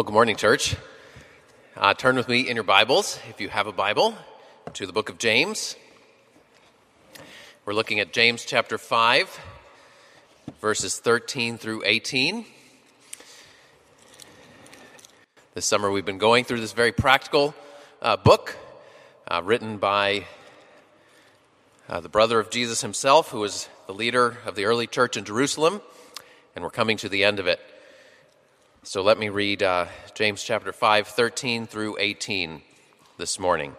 Well, good morning, church. Uh, turn with me in your Bibles, if you have a Bible, to the book of James. We're looking at James chapter 5, verses 13 through 18. This summer, we've been going through this very practical uh, book uh, written by uh, the brother of Jesus himself, who was the leader of the early church in Jerusalem, and we're coming to the end of it. So let me read uh, James chapter 5, 13 through 18 this morning.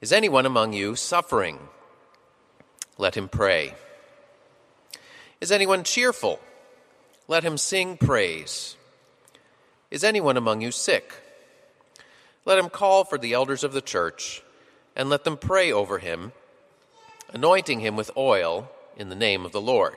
Is anyone among you suffering? Let him pray. Is anyone cheerful? Let him sing praise. Is anyone among you sick? Let him call for the elders of the church and let them pray over him, anointing him with oil in the name of the Lord.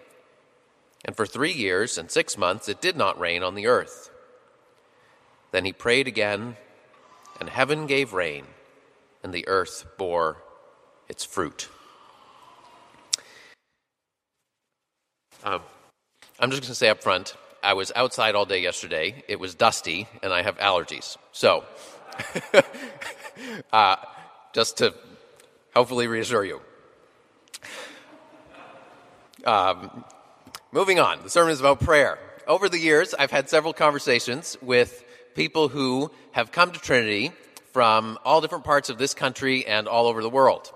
And for three years and six months it did not rain on the earth. Then he prayed again, and heaven gave rain, and the earth bore its fruit. Um, I'm just going to say up front I was outside all day yesterday. It was dusty, and I have allergies. So, uh, just to hopefully reassure you. Um, Moving on, the sermon is about prayer. Over the years, I've had several conversations with people who have come to Trinity from all different parts of this country and all over the world.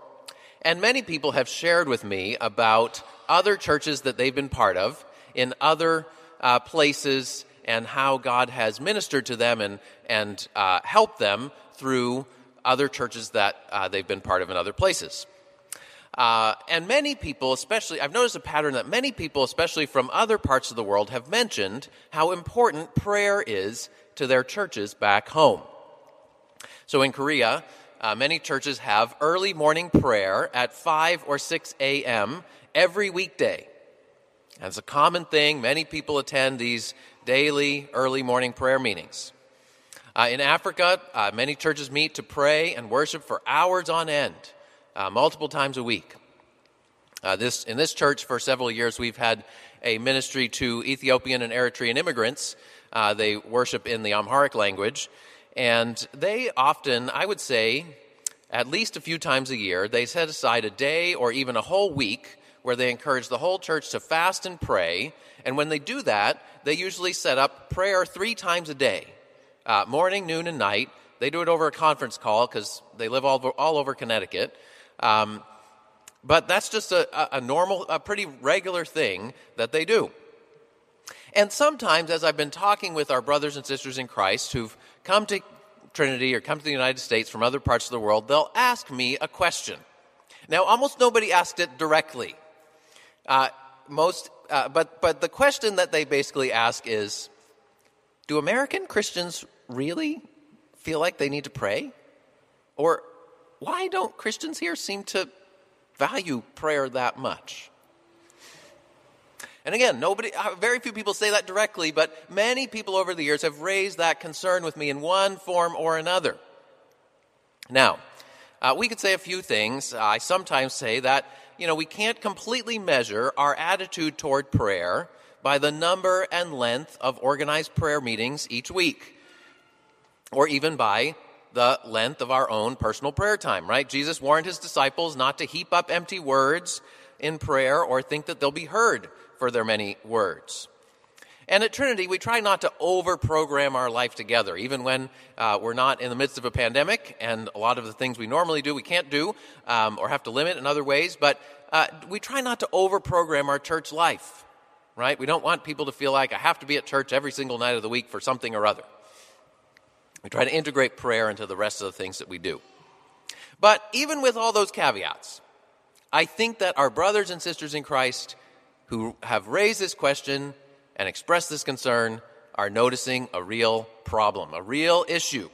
And many people have shared with me about other churches that they've been part of in other uh, places and how God has ministered to them and, and uh, helped them through other churches that uh, they've been part of in other places. Uh, and many people, especially, I've noticed a pattern that many people, especially from other parts of the world, have mentioned how important prayer is to their churches back home. So in Korea, uh, many churches have early morning prayer at 5 or 6 a.m. every weekday. That's a common thing. Many people attend these daily early morning prayer meetings. Uh, in Africa, uh, many churches meet to pray and worship for hours on end uh, multiple times a week. Uh, this, in this church, for several years, we've had a ministry to Ethiopian and Eritrean immigrants. Uh, they worship in the Amharic language. And they often, I would say, at least a few times a year, they set aside a day or even a whole week where they encourage the whole church to fast and pray. And when they do that, they usually set up prayer three times a day uh, morning, noon, and night. They do it over a conference call because they live all over, all over Connecticut. Um, but that's just a, a normal, a pretty regular thing that they do. And sometimes, as I've been talking with our brothers and sisters in Christ who've come to Trinity or come to the United States from other parts of the world, they'll ask me a question. Now, almost nobody asked it directly. Uh, most, uh, but, but the question that they basically ask is Do American Christians really feel like they need to pray? Or why don't Christians here seem to value prayer that much? And again, nobody, uh, very few people say that directly, but many people over the years have raised that concern with me in one form or another. Now, uh, we could say a few things. I sometimes say that, you know, we can't completely measure our attitude toward prayer by the number and length of organized prayer meetings each week, or even by the length of our own personal prayer time, right? Jesus warned his disciples not to heap up empty words in prayer or think that they'll be heard for their many words. And at Trinity, we try not to over program our life together, even when uh, we're not in the midst of a pandemic and a lot of the things we normally do we can't do um, or have to limit in other ways. But uh, we try not to over program our church life, right? We don't want people to feel like I have to be at church every single night of the week for something or other. We try to integrate prayer into the rest of the things that we do. But even with all those caveats, I think that our brothers and sisters in Christ who have raised this question and expressed this concern are noticing a real problem, a real issue.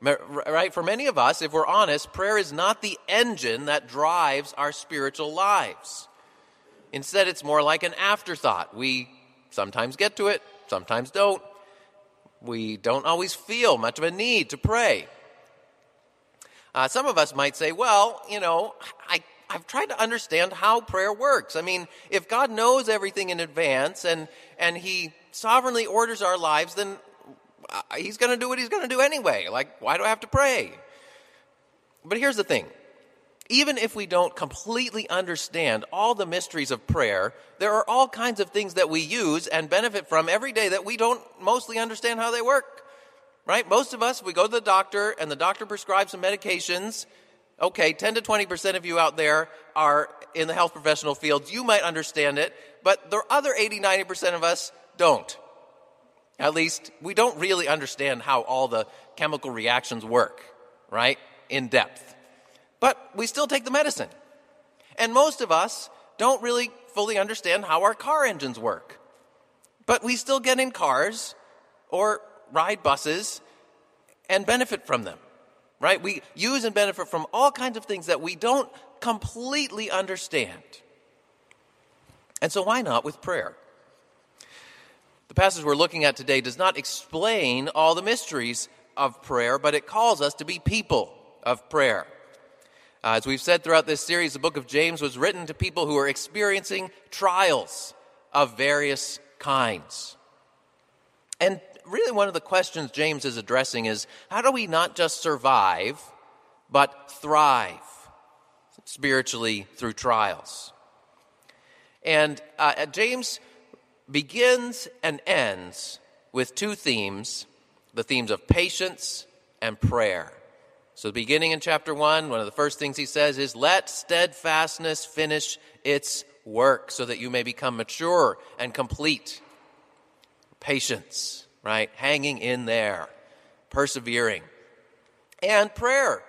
Right? For many of us, if we're honest, prayer is not the engine that drives our spiritual lives. Instead, it's more like an afterthought. We sometimes get to it, sometimes don't. We don't always feel much of a need to pray. Uh, some of us might say, well, you know, I, I've tried to understand how prayer works. I mean, if God knows everything in advance and, and He sovereignly orders our lives, then uh, He's going to do what He's going to do anyway. Like, why do I have to pray? But here's the thing even if we don't completely understand all the mysteries of prayer, there are all kinds of things that we use and benefit from every day that we don't mostly understand how they work. Right? Most of us, we go to the doctor and the doctor prescribes some medications. Okay, 10 to 20% of you out there are in the health professional fields. You might understand it, but the other 80, 90% of us don't. At least, we don't really understand how all the chemical reactions work, right? In depth but we still take the medicine. And most of us don't really fully understand how our car engines work. But we still get in cars or ride buses and benefit from them, right? We use and benefit from all kinds of things that we don't completely understand. And so, why not with prayer? The passage we're looking at today does not explain all the mysteries of prayer, but it calls us to be people of prayer. Uh, as we've said throughout this series, the book of James was written to people who are experiencing trials of various kinds. And really, one of the questions James is addressing is how do we not just survive, but thrive spiritually through trials? And uh, James begins and ends with two themes the themes of patience and prayer. So, beginning in chapter 1, one of the first things he says is, Let steadfastness finish its work so that you may become mature and complete. Patience, right? Hanging in there, persevering. And prayer.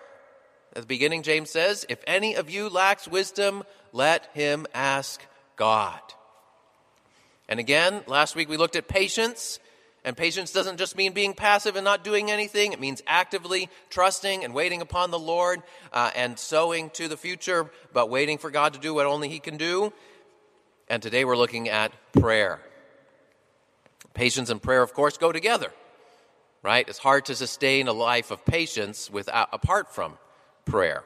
At the beginning, James says, If any of you lacks wisdom, let him ask God. And again, last week we looked at patience. And patience doesn't just mean being passive and not doing anything. It means actively trusting and waiting upon the Lord uh, and sowing to the future, but waiting for God to do what only He can do. And today we're looking at prayer. Patience and prayer, of course, go together, right? It's hard to sustain a life of patience without, apart from prayer.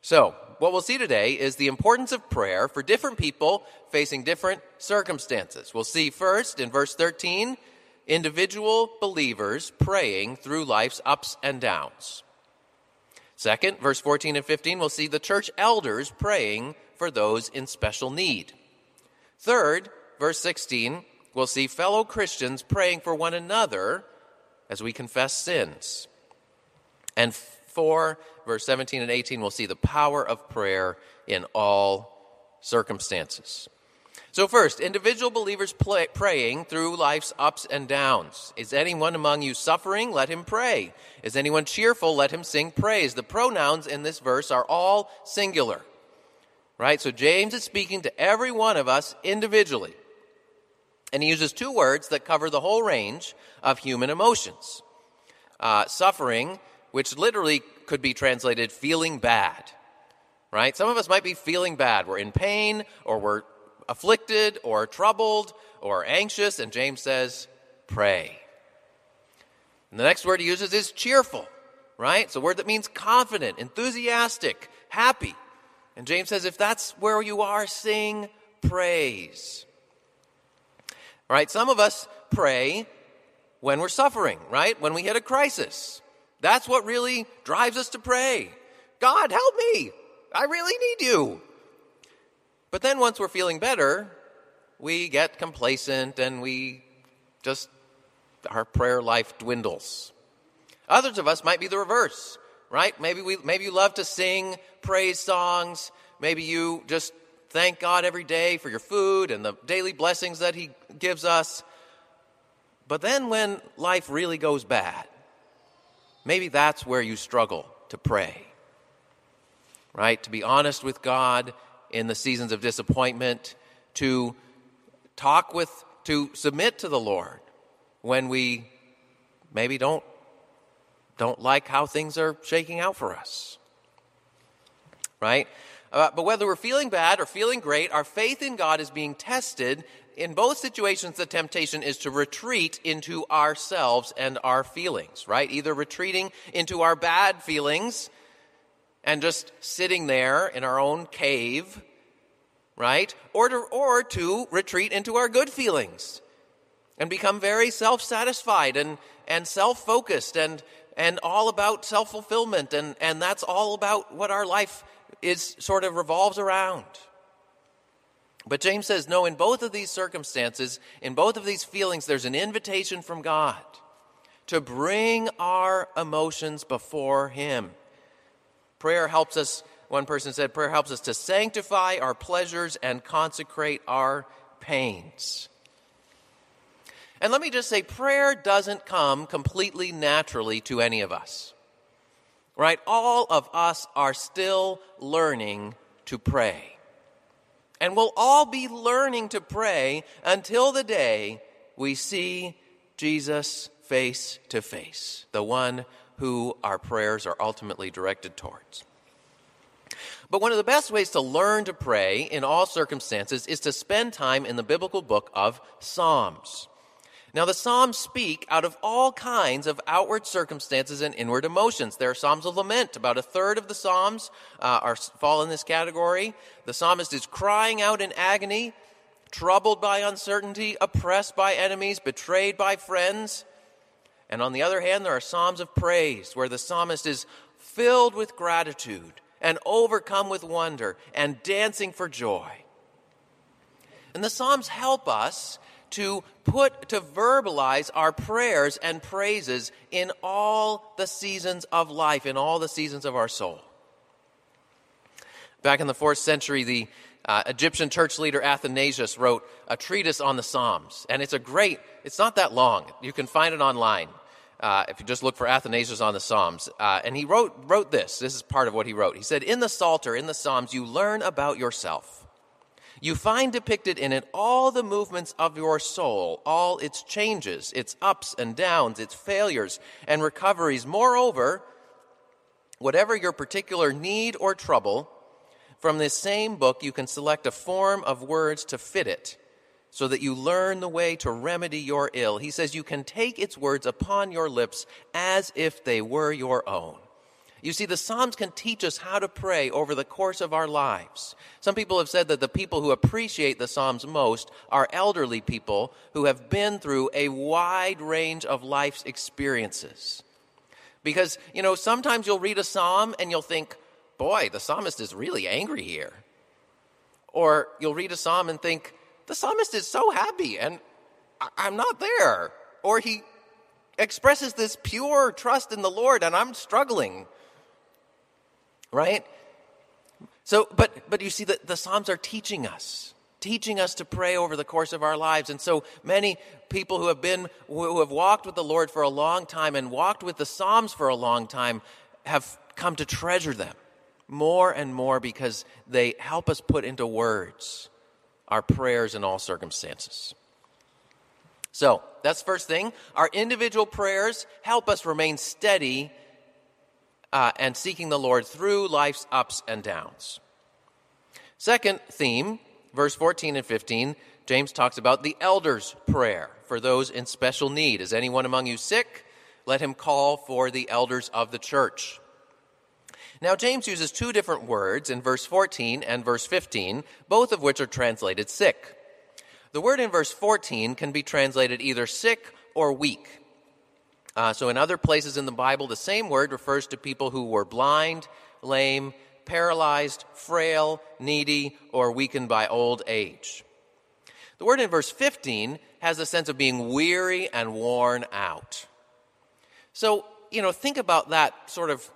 So, what we'll see today is the importance of prayer for different people facing different circumstances. We'll see first in verse 13 individual believers praying through life's ups and downs. Second, verse 14 and 15, we'll see the church elders praying for those in special need. Third, verse 16, we'll see fellow Christians praying for one another as we confess sins. And four, verse 17 and 18, we'll see the power of prayer in all circumstances. So, first, individual believers play, praying through life's ups and downs. Is anyone among you suffering? Let him pray. Is anyone cheerful? Let him sing praise. The pronouns in this verse are all singular. Right? So, James is speaking to every one of us individually. And he uses two words that cover the whole range of human emotions uh, suffering, which literally could be translated feeling bad. Right? Some of us might be feeling bad. We're in pain or we're afflicted or troubled or anxious, and James says, pray. And the next word he uses is cheerful, right? It's a word that means confident, enthusiastic, happy. And James says, if that's where you are, sing praise. All right, some of us pray when we're suffering, right? When we hit a crisis. That's what really drives us to pray. God, help me. I really need you. But then once we're feeling better, we get complacent and we just, our prayer life dwindles. Others of us might be the reverse, right? Maybe we, maybe you love to sing praise songs. Maybe you just thank God every day for your food and the daily blessings that He gives us. But then when life really goes bad, maybe that's where you struggle to pray, right? To be honest with God in the seasons of disappointment, to talk with to submit to the Lord when we maybe don't don't like how things are shaking out for us. Right? Uh, but whether we're feeling bad or feeling great, our faith in God is being tested. In both situations, the temptation is to retreat into ourselves and our feelings, right? Either retreating into our bad feelings and just sitting there in our own cave, right? Or to, or to retreat into our good feelings and become very self satisfied and, and self focused and, and all about self fulfillment. And, and that's all about what our life is sort of revolves around. But James says, no, in both of these circumstances, in both of these feelings, there's an invitation from God to bring our emotions before Him. Prayer helps us, one person said, prayer helps us to sanctify our pleasures and consecrate our pains. And let me just say, prayer doesn't come completely naturally to any of us. Right? All of us are still learning to pray. And we'll all be learning to pray until the day we see Jesus face to face, the one who our prayers are ultimately directed towards. But one of the best ways to learn to pray in all circumstances is to spend time in the biblical book of Psalms. Now, the Psalms speak out of all kinds of outward circumstances and inward emotions. There are Psalms of lament. About a third of the Psalms uh, are, fall in this category. The psalmist is crying out in agony, troubled by uncertainty, oppressed by enemies, betrayed by friends. And on the other hand, there are Psalms of praise, where the psalmist is filled with gratitude and overcome with wonder and dancing for joy. And the Psalms help us to put, to verbalize our prayers and praises in all the seasons of life, in all the seasons of our soul. Back in the fourth century, the uh, Egyptian church leader Athanasius wrote a treatise on the Psalms. And it's a great, it's not that long. You can find it online. Uh, if you just look for Athanasius on the Psalms. Uh, and he wrote, wrote this. This is part of what he wrote. He said, In the Psalter, in the Psalms, you learn about yourself. You find depicted in it all the movements of your soul, all its changes, its ups and downs, its failures and recoveries. Moreover, whatever your particular need or trouble, from this same book you can select a form of words to fit it so that you learn the way to remedy your ill. He says you can take its words upon your lips as if they were your own. You see, the Psalms can teach us how to pray over the course of our lives. Some people have said that the people who appreciate the Psalms most are elderly people who have been through a wide range of life's experiences. Because, you know, sometimes you'll read a psalm and you'll think, boy, the psalmist is really angry here. Or you'll read a psalm and think, the psalmist is so happy and I'm not there. Or he expresses this pure trust in the Lord and I'm struggling right? So, but, but you see, that the Psalms are teaching us, teaching us to pray over the course of our lives. And so many people who have been, who have walked with the Lord for a long time and walked with the Psalms for a long time have come to treasure them more and more because they help us put into words our prayers in all circumstances. So, that's the first thing. Our individual prayers help us remain steady uh, and seeking the Lord through life's ups and downs. Second theme, verse 14 and 15, James talks about the elder's prayer for those in special need. Is anyone among you sick? Let him call for the elders of the church. Now, James uses two different words in verse 14 and verse 15, both of which are translated sick. The word in verse 14 can be translated either sick or weak. Uh, so, in other places in the Bible, the same word refers to people who were blind, lame, paralyzed, frail, needy, or weakened by old age. The word in verse 15 has a sense of being weary and worn out. So, you know, think about that sort of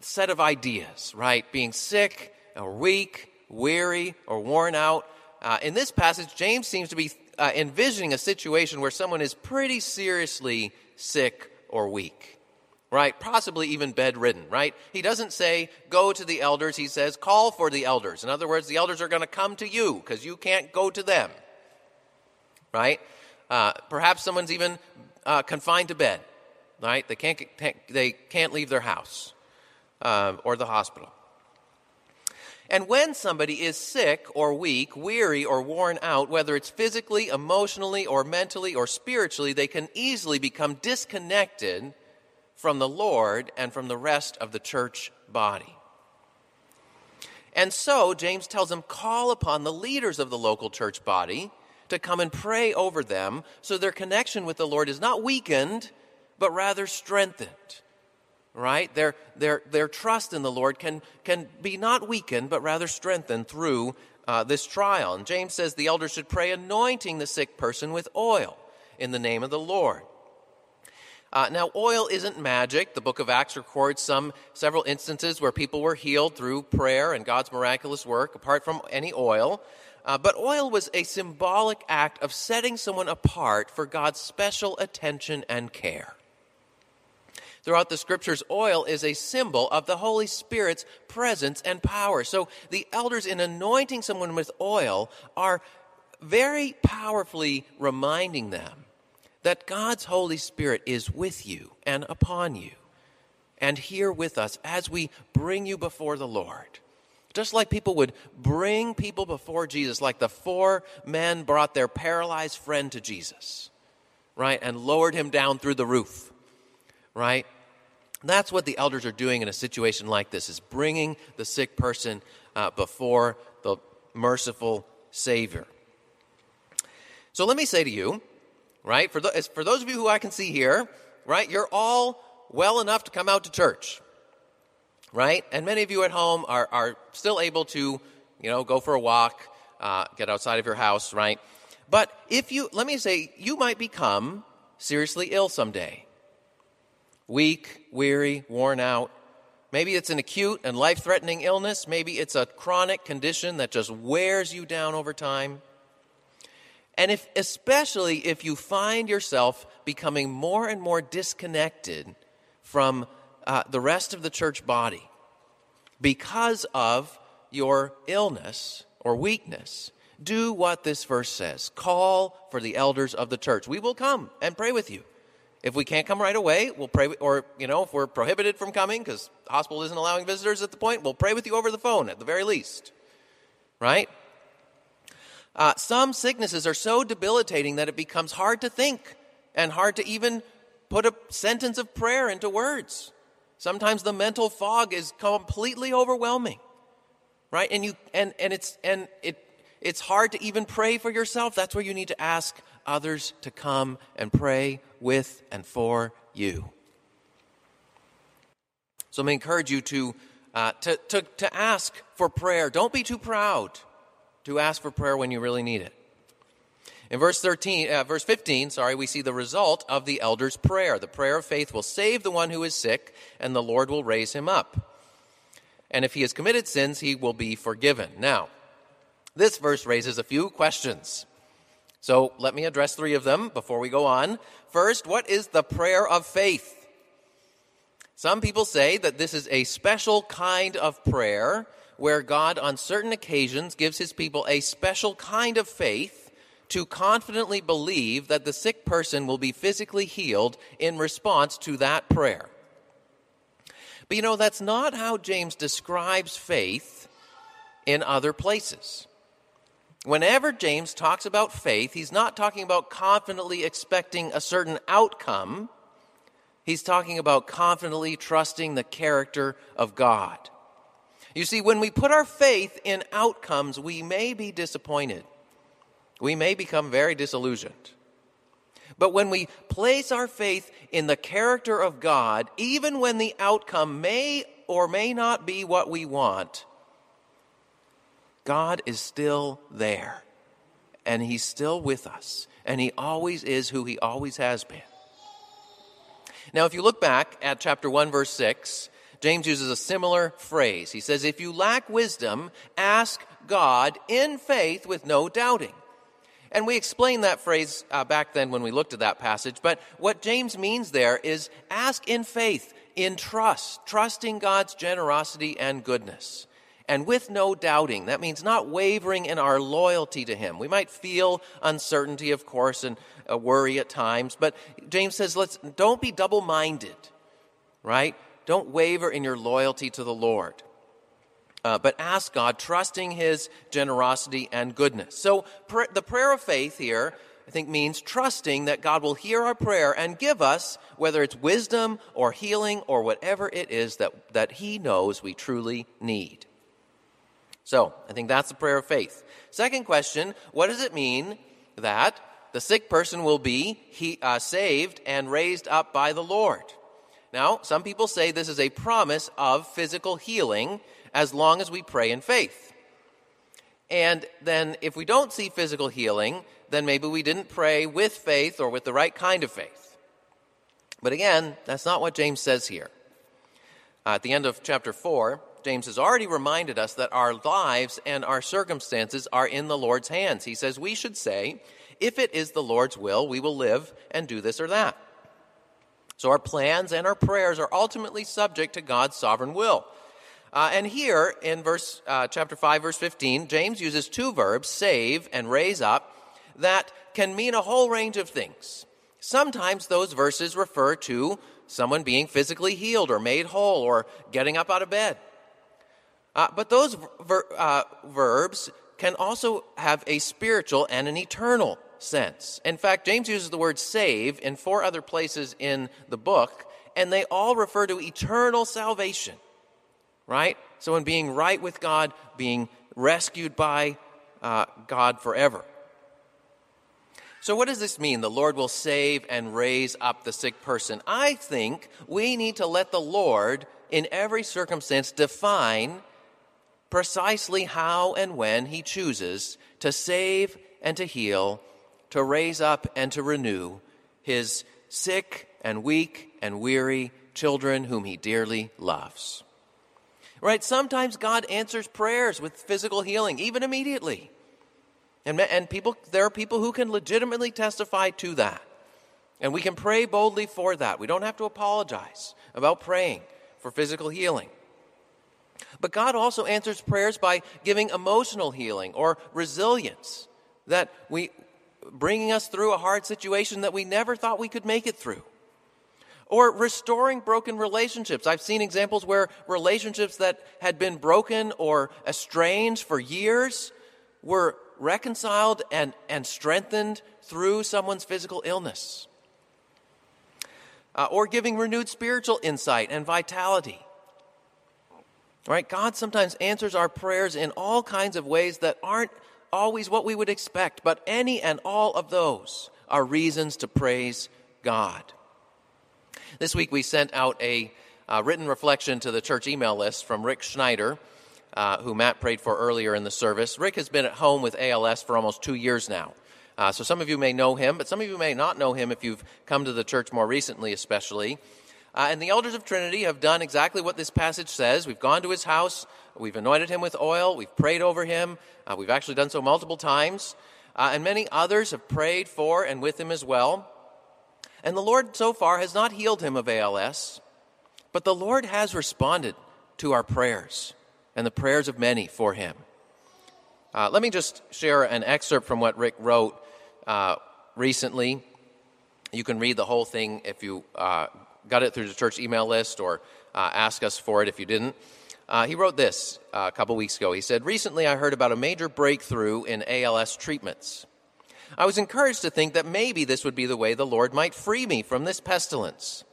set of ideas, right? Being sick or weak, weary, or worn out. Uh, in this passage, James seems to be uh, envisioning a situation where someone is pretty seriously sick or weak, right? Possibly even bedridden, right? He doesn't say, go to the elders. He says, call for the elders. In other words, the elders are going to come to you because you can't go to them. right? Uh, perhaps someone's even uh, confined to bed, right? They can't, they can't leave their house uh, or the hospital. And when somebody is sick or weak, weary or worn out, whether it's physically, emotionally, or mentally or spiritually, they can easily become disconnected from the Lord and from the rest of the church body. And so, James tells them, call upon the leaders of the local church body to come and pray over them so their connection with the Lord is not weakened, but rather strengthened right? Their, their, their trust in the Lord can, can be not weakened, but rather strengthened through uh, this trial. And James says the elders should pray anointing the sick person with oil in the name of the Lord. Uh, now, oil isn't magic. The book of Acts records some several instances where people were healed through prayer and God's miraculous work, apart from any oil. Uh, but oil was a symbolic act of setting someone apart for God's special attention and care. Throughout the scriptures, oil is a symbol of the Holy Spirit's presence and power. So the elders, in anointing someone with oil, are very powerfully reminding them that God's Holy Spirit is with you and upon you and here with us as we bring you before the Lord. Just like people would bring people before Jesus, like the four men brought their paralyzed friend to Jesus, right, and lowered him down through the roof right? That's what the elders are doing in a situation like this is bringing the sick person uh, before the merciful Savior. So let me say to you, right, for, the, for those of you who I can see here, right, you're all well enough to come out to church, right? And many of you at home are, are still able to, you know, go for a walk, uh, get outside of your house, right? But if you, let me say, you might become seriously ill someday weak, weary, worn out. Maybe it's an acute and life threatening illness. Maybe it's a chronic condition that just wears you down over time. And if, especially if you find yourself becoming more and more disconnected from uh, the rest of the church body because of your illness or weakness, do what this verse says. Call for the elders of the church. We will come and pray with you. If we can't come right away, we'll pray, or, you know, if we're prohibited from coming because hospital isn't allowing visitors at the point, we'll pray with you over the phone at the very least. Right? Uh, some sicknesses are so debilitating that it becomes hard to think and hard to even put a sentence of prayer into words. Sometimes the mental fog is completely overwhelming. Right? And you and, and it's and it it's hard to even pray for yourself. That's where you need to ask others to come and pray with and for you. So going to encourage you to, uh, to, to, to ask for prayer. Don't be too proud to ask for prayer when you really need it. In verse 13, uh, verse 15, sorry, we see the result of the elder's prayer. The prayer of faith will save the one who is sick, and the Lord will raise him up. And if he has committed sins, he will be forgiven. Now, this verse raises a few questions. So let me address three of them before we go on. First, what is the prayer of faith? Some people say that this is a special kind of prayer where God, on certain occasions, gives his people a special kind of faith to confidently believe that the sick person will be physically healed in response to that prayer. But you know, that's not how James describes faith in other places. Whenever James talks about faith, he's not talking about confidently expecting a certain outcome. He's talking about confidently trusting the character of God. You see, when we put our faith in outcomes, we may be disappointed. We may become very disillusioned. But when we place our faith in the character of God, even when the outcome may or may not be what we want, God is still there. And He's still with us. And He always is who He always has been. Now, if you look back at chapter 1, verse 6, James uses a similar phrase. He says, If you lack wisdom, ask God in faith with no doubting. And we explained that phrase uh, back then when we looked at that passage. But what James means there is ask in faith, in trust, trusting God's generosity and goodness. And with no doubting. That means not wavering in our loyalty to Him. We might feel uncertainty, of course, and worry at times, but James says, let's, don't be double minded, right? Don't waver in your loyalty to the Lord. Uh, but ask God, trusting His generosity and goodness. So pr- the prayer of faith here I think means trusting that God will hear our prayer and give us, whether it's wisdom or healing or whatever it is that, that He knows we truly need. So, I think that's the prayer of faith. Second question what does it mean that the sick person will be he, uh, saved and raised up by the Lord? Now, some people say this is a promise of physical healing as long as we pray in faith. And then, if we don't see physical healing, then maybe we didn't pray with faith or with the right kind of faith. But again, that's not what James says here. Uh, at the end of chapter 4, James has already reminded us that our lives and our circumstances are in the Lord's hands. He says we should say, if it is the Lord's will, we will live and do this or that. So our plans and our prayers are ultimately subject to God's sovereign will. Uh, and here in verse uh, chapter 5 verse 15 james uses two verbs save and raise up that can mean a whole range of things. Sometimes those verses refer to someone being physically healed or made whole or getting up out of bed. Uh, but those ver- uh, verbs can also have a spiritual and an eternal sense. In fact, James uses the word save in four other places in the book, and they all refer to eternal salvation, right? So, in being right with God, being rescued by uh, God forever. So, what does this mean? The Lord will save and raise up the sick person. I think we need to let the Lord, in every circumstance, define precisely how and when He chooses to save and to heal, to raise up and to renew His sick and weak and weary children whom He dearly loves. Right? Sometimes God answers prayers with physical healing, even immediately. And, and people, there are people who can legitimately testify to that. And we can pray boldly for that. We don't have to apologize about praying for physical healing. But God also answers prayers by giving emotional healing or resilience that we bringing us through a hard situation that we never thought we could make it through. Or restoring broken relationships. I've seen examples where relationships that had been broken or estranged for years were reconciled and, and strengthened through someone's physical illness. Uh, or giving renewed spiritual insight and vitality. God sometimes answers our prayers in all kinds of ways that aren't always what we would expect, but any and all of those are reasons to praise God. This week we sent out a uh, written reflection to the church email list from Rick Schneider uh, who Matt prayed for earlier in the service. Rick has been at home with ALS for almost two years now. Uh, so some of you may know him, but some of you may not know him if you've come to the church more recently, especially. Uh, and the elders of Trinity have done exactly what this passage says. We've gone to his house, we've anointed him with oil, we've prayed over him. Uh, we've actually done so multiple times. Uh, and many others have prayed for and with him as well. And the Lord so far has not healed him of ALS, but the Lord has responded to our prayers and the prayers of many for him. Uh, let me just share an excerpt from what Rick wrote uh, recently. You can read the whole thing if you uh, got it through the church email list or uh, ask us for it if you didn't. Uh, he wrote this uh, a couple weeks ago. He said, Recently I heard about a major breakthrough in ALS treatments. I was encouraged to think that maybe this would be the way the Lord might free me from this pestilence.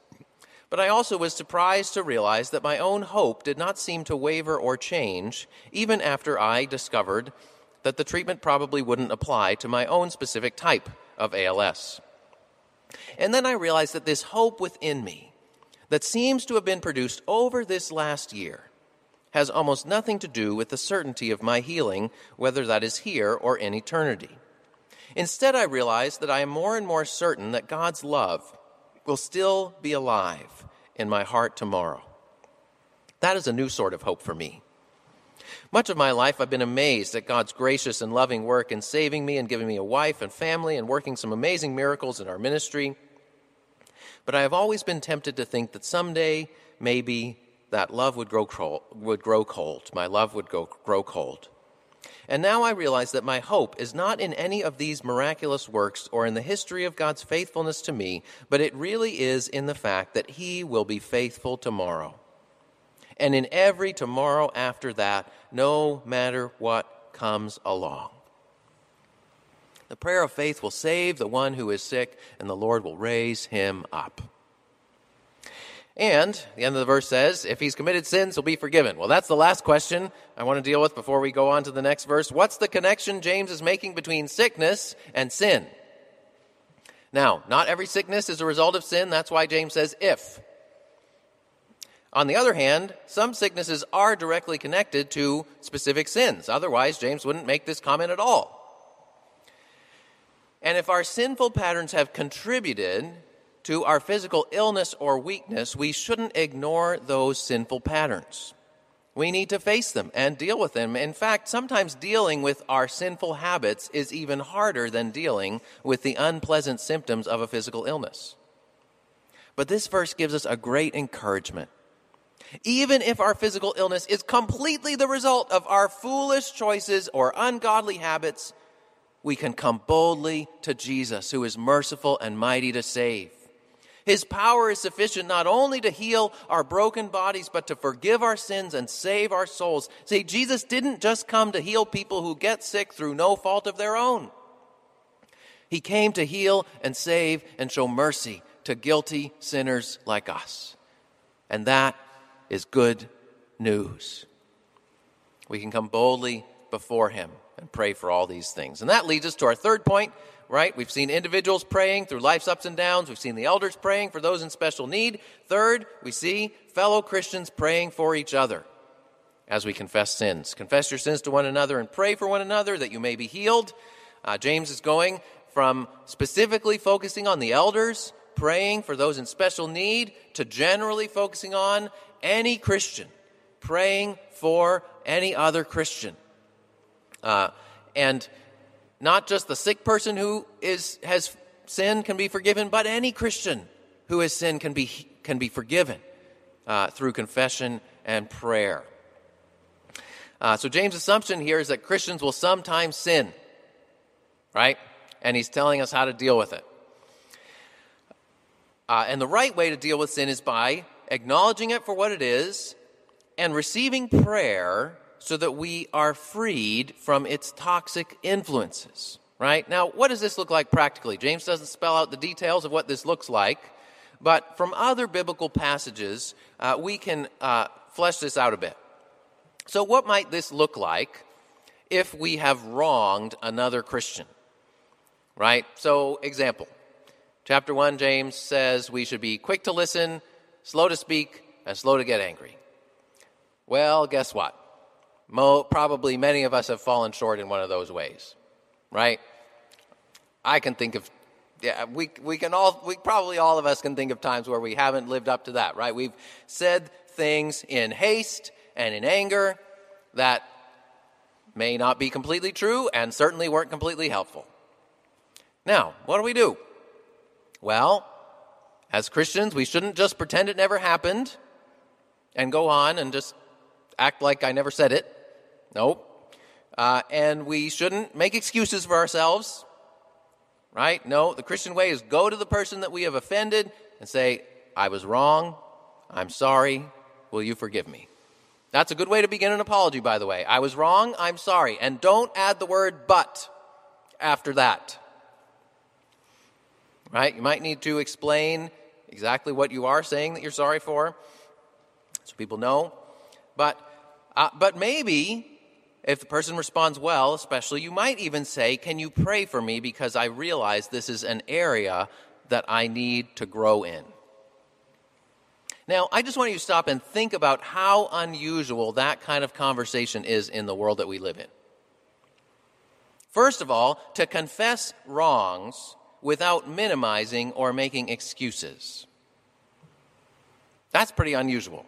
But I also was surprised to realize that my own hope did not seem to waver or change, even after I discovered that the treatment probably wouldn't apply to my own specific type of ALS. And then I realized that this hope within me, that seems to have been produced over this last year, has almost nothing to do with the certainty of my healing, whether that is here or in eternity. Instead, I realized that I am more and more certain that God's love will still be alive in my heart tomorrow. That is a new sort of hope for me. Much of my life, I've been amazed at God's gracious and loving work in saving me and giving me a wife and family and working some amazing miracles in our ministry. But I have always been tempted to think that someday, maybe, that love would grow cold, would grow cold. My love would go, grow cold. And now I realize that my hope is not in any of these miraculous works or in the history of God's faithfulness to me, but it really is in the fact that He will be faithful tomorrow. And in every tomorrow after that, no matter what comes along. The prayer of faith will save the one who is sick, and the Lord will raise him up. And the end of the verse says, if he's committed sins, he'll be forgiven. Well, that's the last question I want to deal with before we go on to the next verse. What's the connection James is making between sickness and sin? Now, not every sickness is a result of sin. That's why James says if. On the other hand, some sicknesses are directly connected to specific sins. Otherwise, James wouldn't make this comment at all. And if our sinful patterns have contributed to our physical illness or weakness, we shouldn't ignore those sinful patterns. We need to face them and deal with them. In fact, sometimes dealing with our sinful habits is even harder than dealing with the unpleasant symptoms of a physical illness. But this verse gives us a great encouragement. Even if our physical illness is completely the result of our foolish choices or ungodly habits, we can come boldly to Jesus, who is merciful and mighty to save. His power is sufficient not only to heal our broken bodies, but to forgive our sins and save our souls. See, Jesus didn't just come to heal people who get sick through no fault of their own. He came to heal and save and show mercy to guilty sinners like us. And that is good news. We can come boldly before Him and pray for all these things. And that leads us to our third point right? We've seen individuals praying through life's ups and downs. We've seen the elders praying for those in special need. Third, we see fellow Christians praying for each other as we confess sins. Confess your sins to one another and pray for one another that you may be healed. Uh, James is going from specifically focusing on the elders, praying for those in special need, to generally focusing on any Christian, praying for any other Christian. Uh, and not just the sick person who is, has sinned can be forgiven, but any Christian who has sinned can be, can be forgiven uh, through confession and prayer. Uh, so, James' assumption here is that Christians will sometimes sin, right? And he's telling us how to deal with it. Uh, and the right way to deal with sin is by acknowledging it for what it is and receiving prayer so that we are freed from its toxic influences. Right? Now, what does this look like practically? James doesn't spell out the details of what this looks like, but from other biblical passages, uh, we can uh, flesh this out a bit. So, what might this look like if we have wronged another Christian? Right? So, example. Chapter 1, James says we should be quick to listen, slow to speak, and slow to get angry. Well, guess what? Mo, probably many of us have fallen short in one of those ways, right? I can think of, yeah, we, we can all, we probably all of us can think of times where we haven't lived up to that, right? We've said things in haste and in anger that may not be completely true and certainly weren't completely helpful. Now, what do we do? Well, as Christians, we shouldn't just pretend it never happened and go on and just act like I never said it. Nope. Uh, and we shouldn't make excuses for ourselves, right? No, the Christian way is go to the person that we have offended and say, I was wrong. I'm sorry. Will you forgive me? That's a good way to begin an apology, by the way. I was wrong. I'm sorry. And don't add the word but after that. Right? You might need to explain exactly what you are saying that you're sorry for so people know. But, uh, but maybe if the person responds well, especially, you might even say, Can you pray for me because I realize this is an area that I need to grow in? Now, I just want you to stop and think about how unusual that kind of conversation is in the world that we live in. First of all, to confess wrongs without minimizing or making excuses. That's pretty unusual.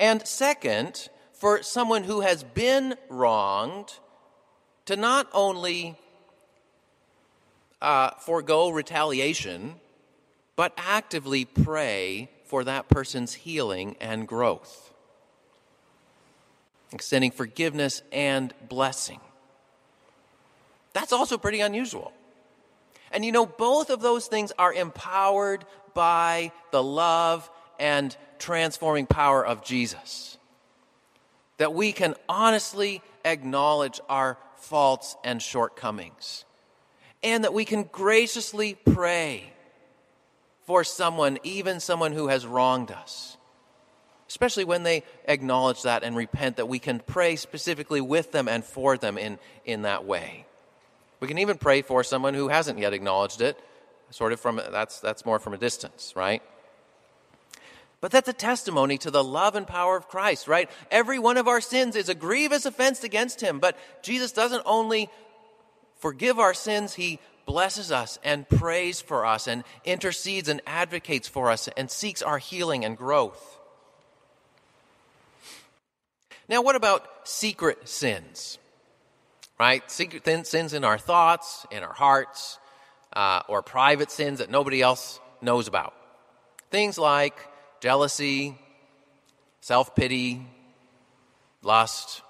And second, for someone who has been wronged to not only uh, forego retaliation, but actively pray for that person's healing and growth, extending forgiveness and blessing. That's also pretty unusual. And you know, both of those things are empowered by the love and transforming power of Jesus. That we can honestly acknowledge our faults and shortcomings. And that we can graciously pray for someone, even someone who has wronged us. Especially when they acknowledge that and repent, that we can pray specifically with them and for them in, in that way. We can even pray for someone who hasn't yet acknowledged it, sort of from that's that's more from a distance, right? But that's a testimony to the love and power of Christ, right? Every one of our sins is a grievous offense against him, but Jesus doesn't only forgive our sins, he blesses us and prays for us and intercedes and advocates for us and seeks our healing and growth. Now, what about secret sins? Right? Secret sins in our thoughts, in our hearts, uh, or private sins that nobody else knows about. Things like jealousy, self pity, lust,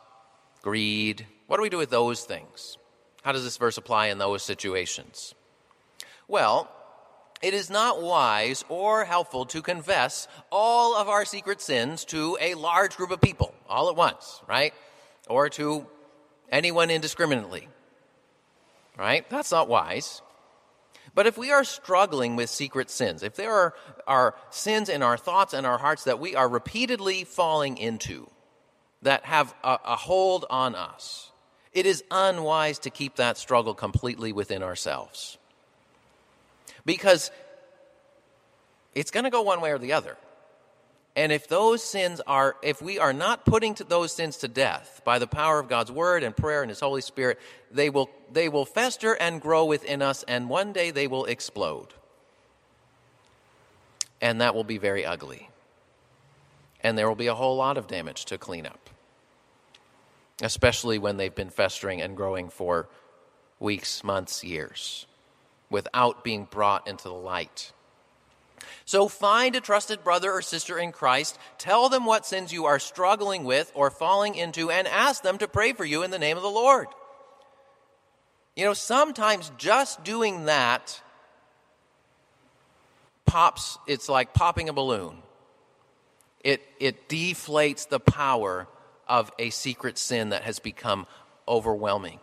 greed. What do we do with those things? How does this verse apply in those situations? Well, it is not wise or helpful to confess all of our secret sins to a large group of people all at once, right? Or to anyone indiscriminately. Right? That's not wise. But if we are struggling with secret sins, if there are, are sins in our thoughts and our hearts that we are repeatedly falling into, that have a, a hold on us, it is unwise to keep that struggle completely within ourselves. Because it's going to go one way or the other. And if those sins are, if we are not putting those sins to death by the power of God's word and prayer and His Holy Spirit, they will, they will fester and grow within us, and one day they will explode. And that will be very ugly. And there will be a whole lot of damage to clean up, especially when they've been festering and growing for weeks, months, years, without being brought into the light. So find a trusted brother or sister in Christ, tell them what sins you are struggling with or falling into, and ask them to pray for you in the name of the Lord. You know, sometimes just doing that pops, it's like popping a balloon. It, it deflates the power of a secret sin that has become overwhelming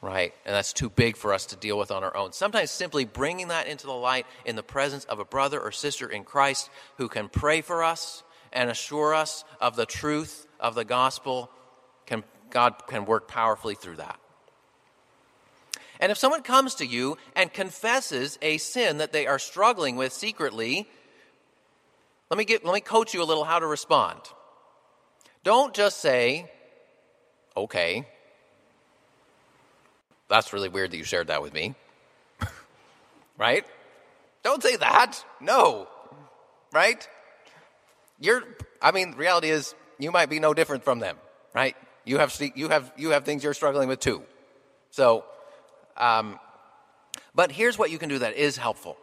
right? And that's too big for us to deal with on our own. Sometimes simply bringing that into the light in the presence of a brother or sister in Christ who can pray for us and assure us of the truth of the gospel, can, God can work powerfully through that. And if someone comes to you and confesses a sin that they are struggling with secretly, let me, get, let me coach you a little how to respond. Don't just say, okay, that's really weird that you shared that with me. right? Don't say that. No. Right? You're, I mean, reality is you might be no different from them, right? You have, you have, you have things you're struggling with too. So, um, but here's what you can do that is helpful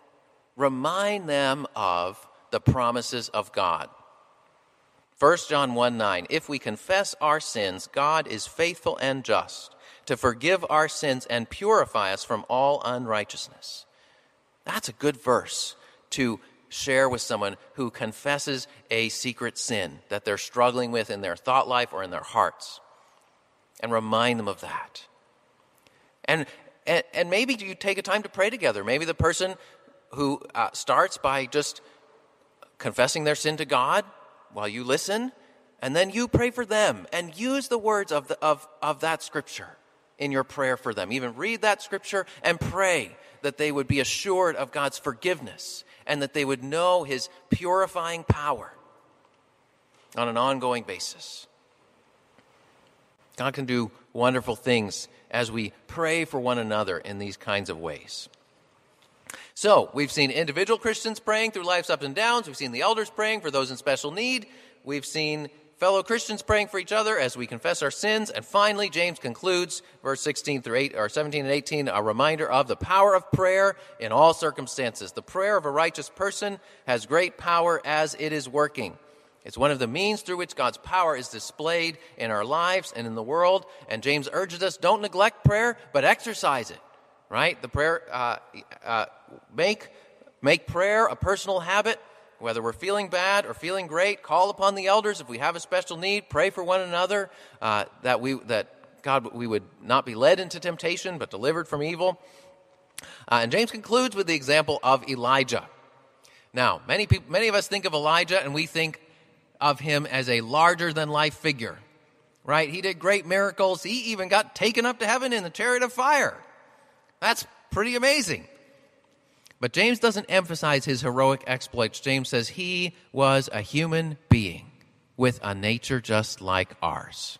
remind them of the promises of God. 1 John 1 9, if we confess our sins, God is faithful and just to forgive our sins and purify us from all unrighteousness. That's a good verse to share with someone who confesses a secret sin that they're struggling with in their thought life or in their hearts. And remind them of that. And, and, and maybe you take a time to pray together. Maybe the person who uh, starts by just confessing their sin to God while you listen, and then you pray for them and use the words of, the, of, of that scripture in your prayer for them. Even read that scripture and pray that they would be assured of God's forgiveness and that they would know his purifying power on an ongoing basis. God can do wonderful things as we pray for one another in these kinds of ways. So, we've seen individual Christians praying through life's ups and downs. We've seen the elders praying for those in special need. We've seen fellow Christians praying for each other as we confess our sins. And finally, James concludes, verse 16 through 8, or 17 and 18, a reminder of the power of prayer in all circumstances. The prayer of a righteous person has great power as it is working. It's one of the means through which God's power is displayed in our lives and in the world. And James urges us don't neglect prayer, but exercise it. Right? The prayer, uh, uh, make, make prayer a personal habit. Whether we're feeling bad or feeling great, call upon the elders if we have a special need. Pray for one another uh, that we that God we would not be led into temptation, but delivered from evil. Uh, and James concludes with the example of Elijah. Now, many people, many of us think of Elijah, and we think of him as a larger than life figure, right? He did great miracles. He even got taken up to heaven in the chariot of fire. That's pretty amazing. But James doesn't emphasize his heroic exploits. James says he was a human being with a nature just like ours.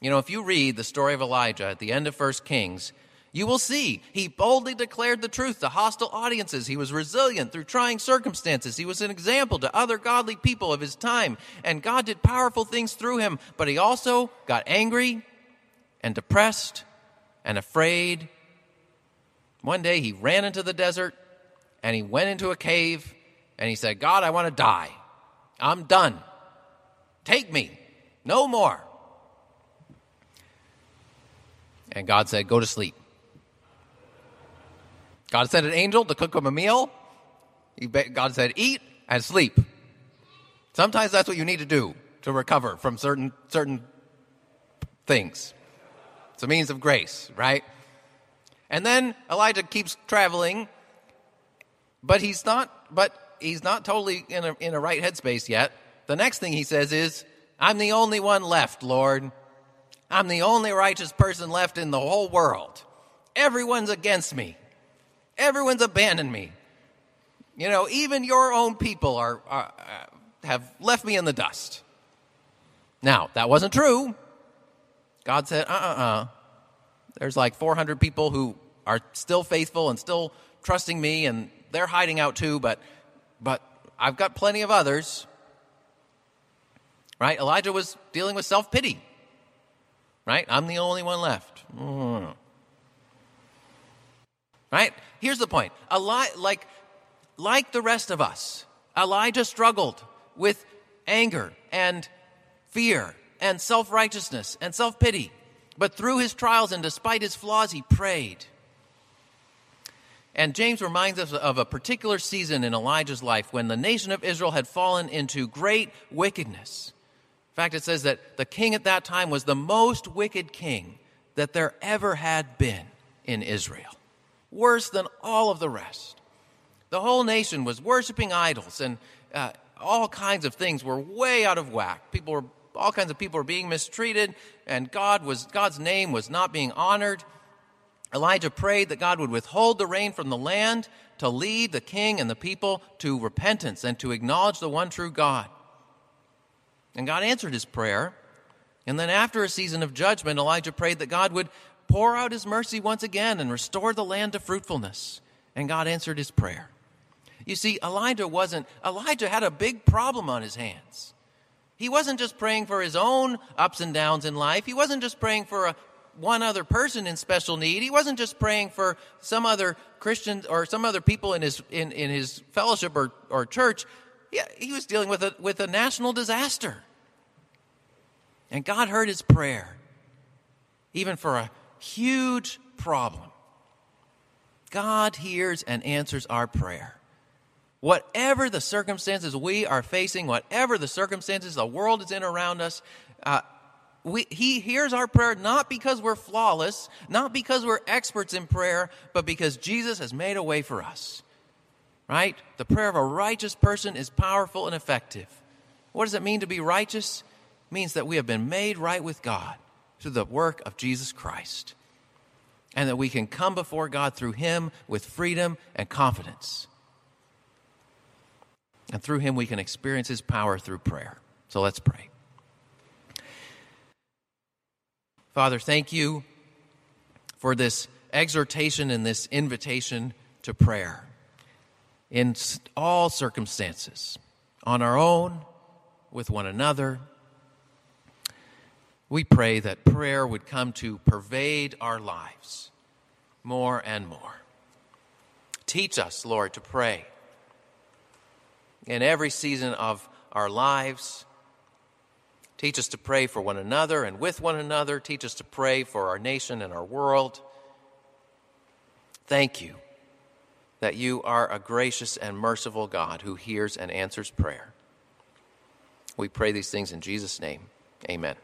You know, if you read the story of Elijah at the end of 1 Kings, you will see he boldly declared the truth to hostile audiences. He was resilient through trying circumstances. He was an example to other godly people of his time. And God did powerful things through him. But he also got angry and depressed and afraid. One day he ran into the desert and he went into a cave and he said, God, I want to die. I'm done. Take me. No more. And God said, Go to sleep. God sent an angel to cook him a meal. God said, eat and sleep. Sometimes that's what you need to do to recover from certain, certain things. It's a means of grace, right? And then Elijah keeps traveling, but he's not, but he's not totally in a, in a right headspace yet. The next thing he says is, I'm the only one left, Lord. I'm the only righteous person left in the whole world. Everyone's against me. Everyone's abandoned me. You know, even your own people are, are uh, have left me in the dust. Now, that wasn't true. God said, uh uh uh. There's like 400 people who are still faithful and still trusting me, and they're hiding out too, but, but I've got plenty of others. Right? Elijah was dealing with self pity. Right? I'm the only one left. Right? Here's the point. Eli- like, like the rest of us, Elijah struggled with anger and fear and self righteousness and self pity. But through his trials and despite his flaws, he prayed. And James reminds us of a particular season in Elijah's life when the nation of Israel had fallen into great wickedness. In fact, it says that the king at that time was the most wicked king that there ever had been in Israel worse than all of the rest. The whole nation was worshiping idols, and uh, all kinds of things were way out of whack. People were, all kinds of people were being mistreated, and God was, God's name was not being honored. Elijah prayed that God would withhold the rain from the land to lead the king and the people to repentance and to acknowledge the one true God. And God answered his prayer. And then, after a season of judgment, Elijah prayed that God would pour out his mercy once again and restore the land to fruitfulness. And God answered his prayer. You see, Elijah wasn't, Elijah had a big problem on his hands. He wasn't just praying for his own ups and downs in life. He wasn't just praying for a, one other person in special need. He wasn't just praying for some other Christians or some other people in his, in, in his fellowship or, or church. Yeah, he was dealing with a, with a national disaster. And God heard his prayer, even for a huge problem. God hears and answers our prayer. Whatever the circumstances we are facing, whatever the circumstances the world is in around us, uh, we, he hears our prayer not because we're flawless, not because we're experts in prayer, but because Jesus has made a way for us. Right? The prayer of a righteous person is powerful and effective. What does it mean to be righteous? It means that we have been made right with God through the work of Jesus Christ. And that we can come before God through Him with freedom and confidence. And through Him, we can experience His power through prayer. So let's pray. Father, thank you for this exhortation and this invitation to prayer in all circumstances, on our own, with one another, We pray that prayer would come to pervade our lives more and more. Teach us, Lord, to pray in every season of our lives. Teach us to pray for one another and with one another. Teach us to pray for our nation and our world. Thank you that you are a gracious and merciful God who hears and answers prayer. We pray these things in Jesus' name. Amen.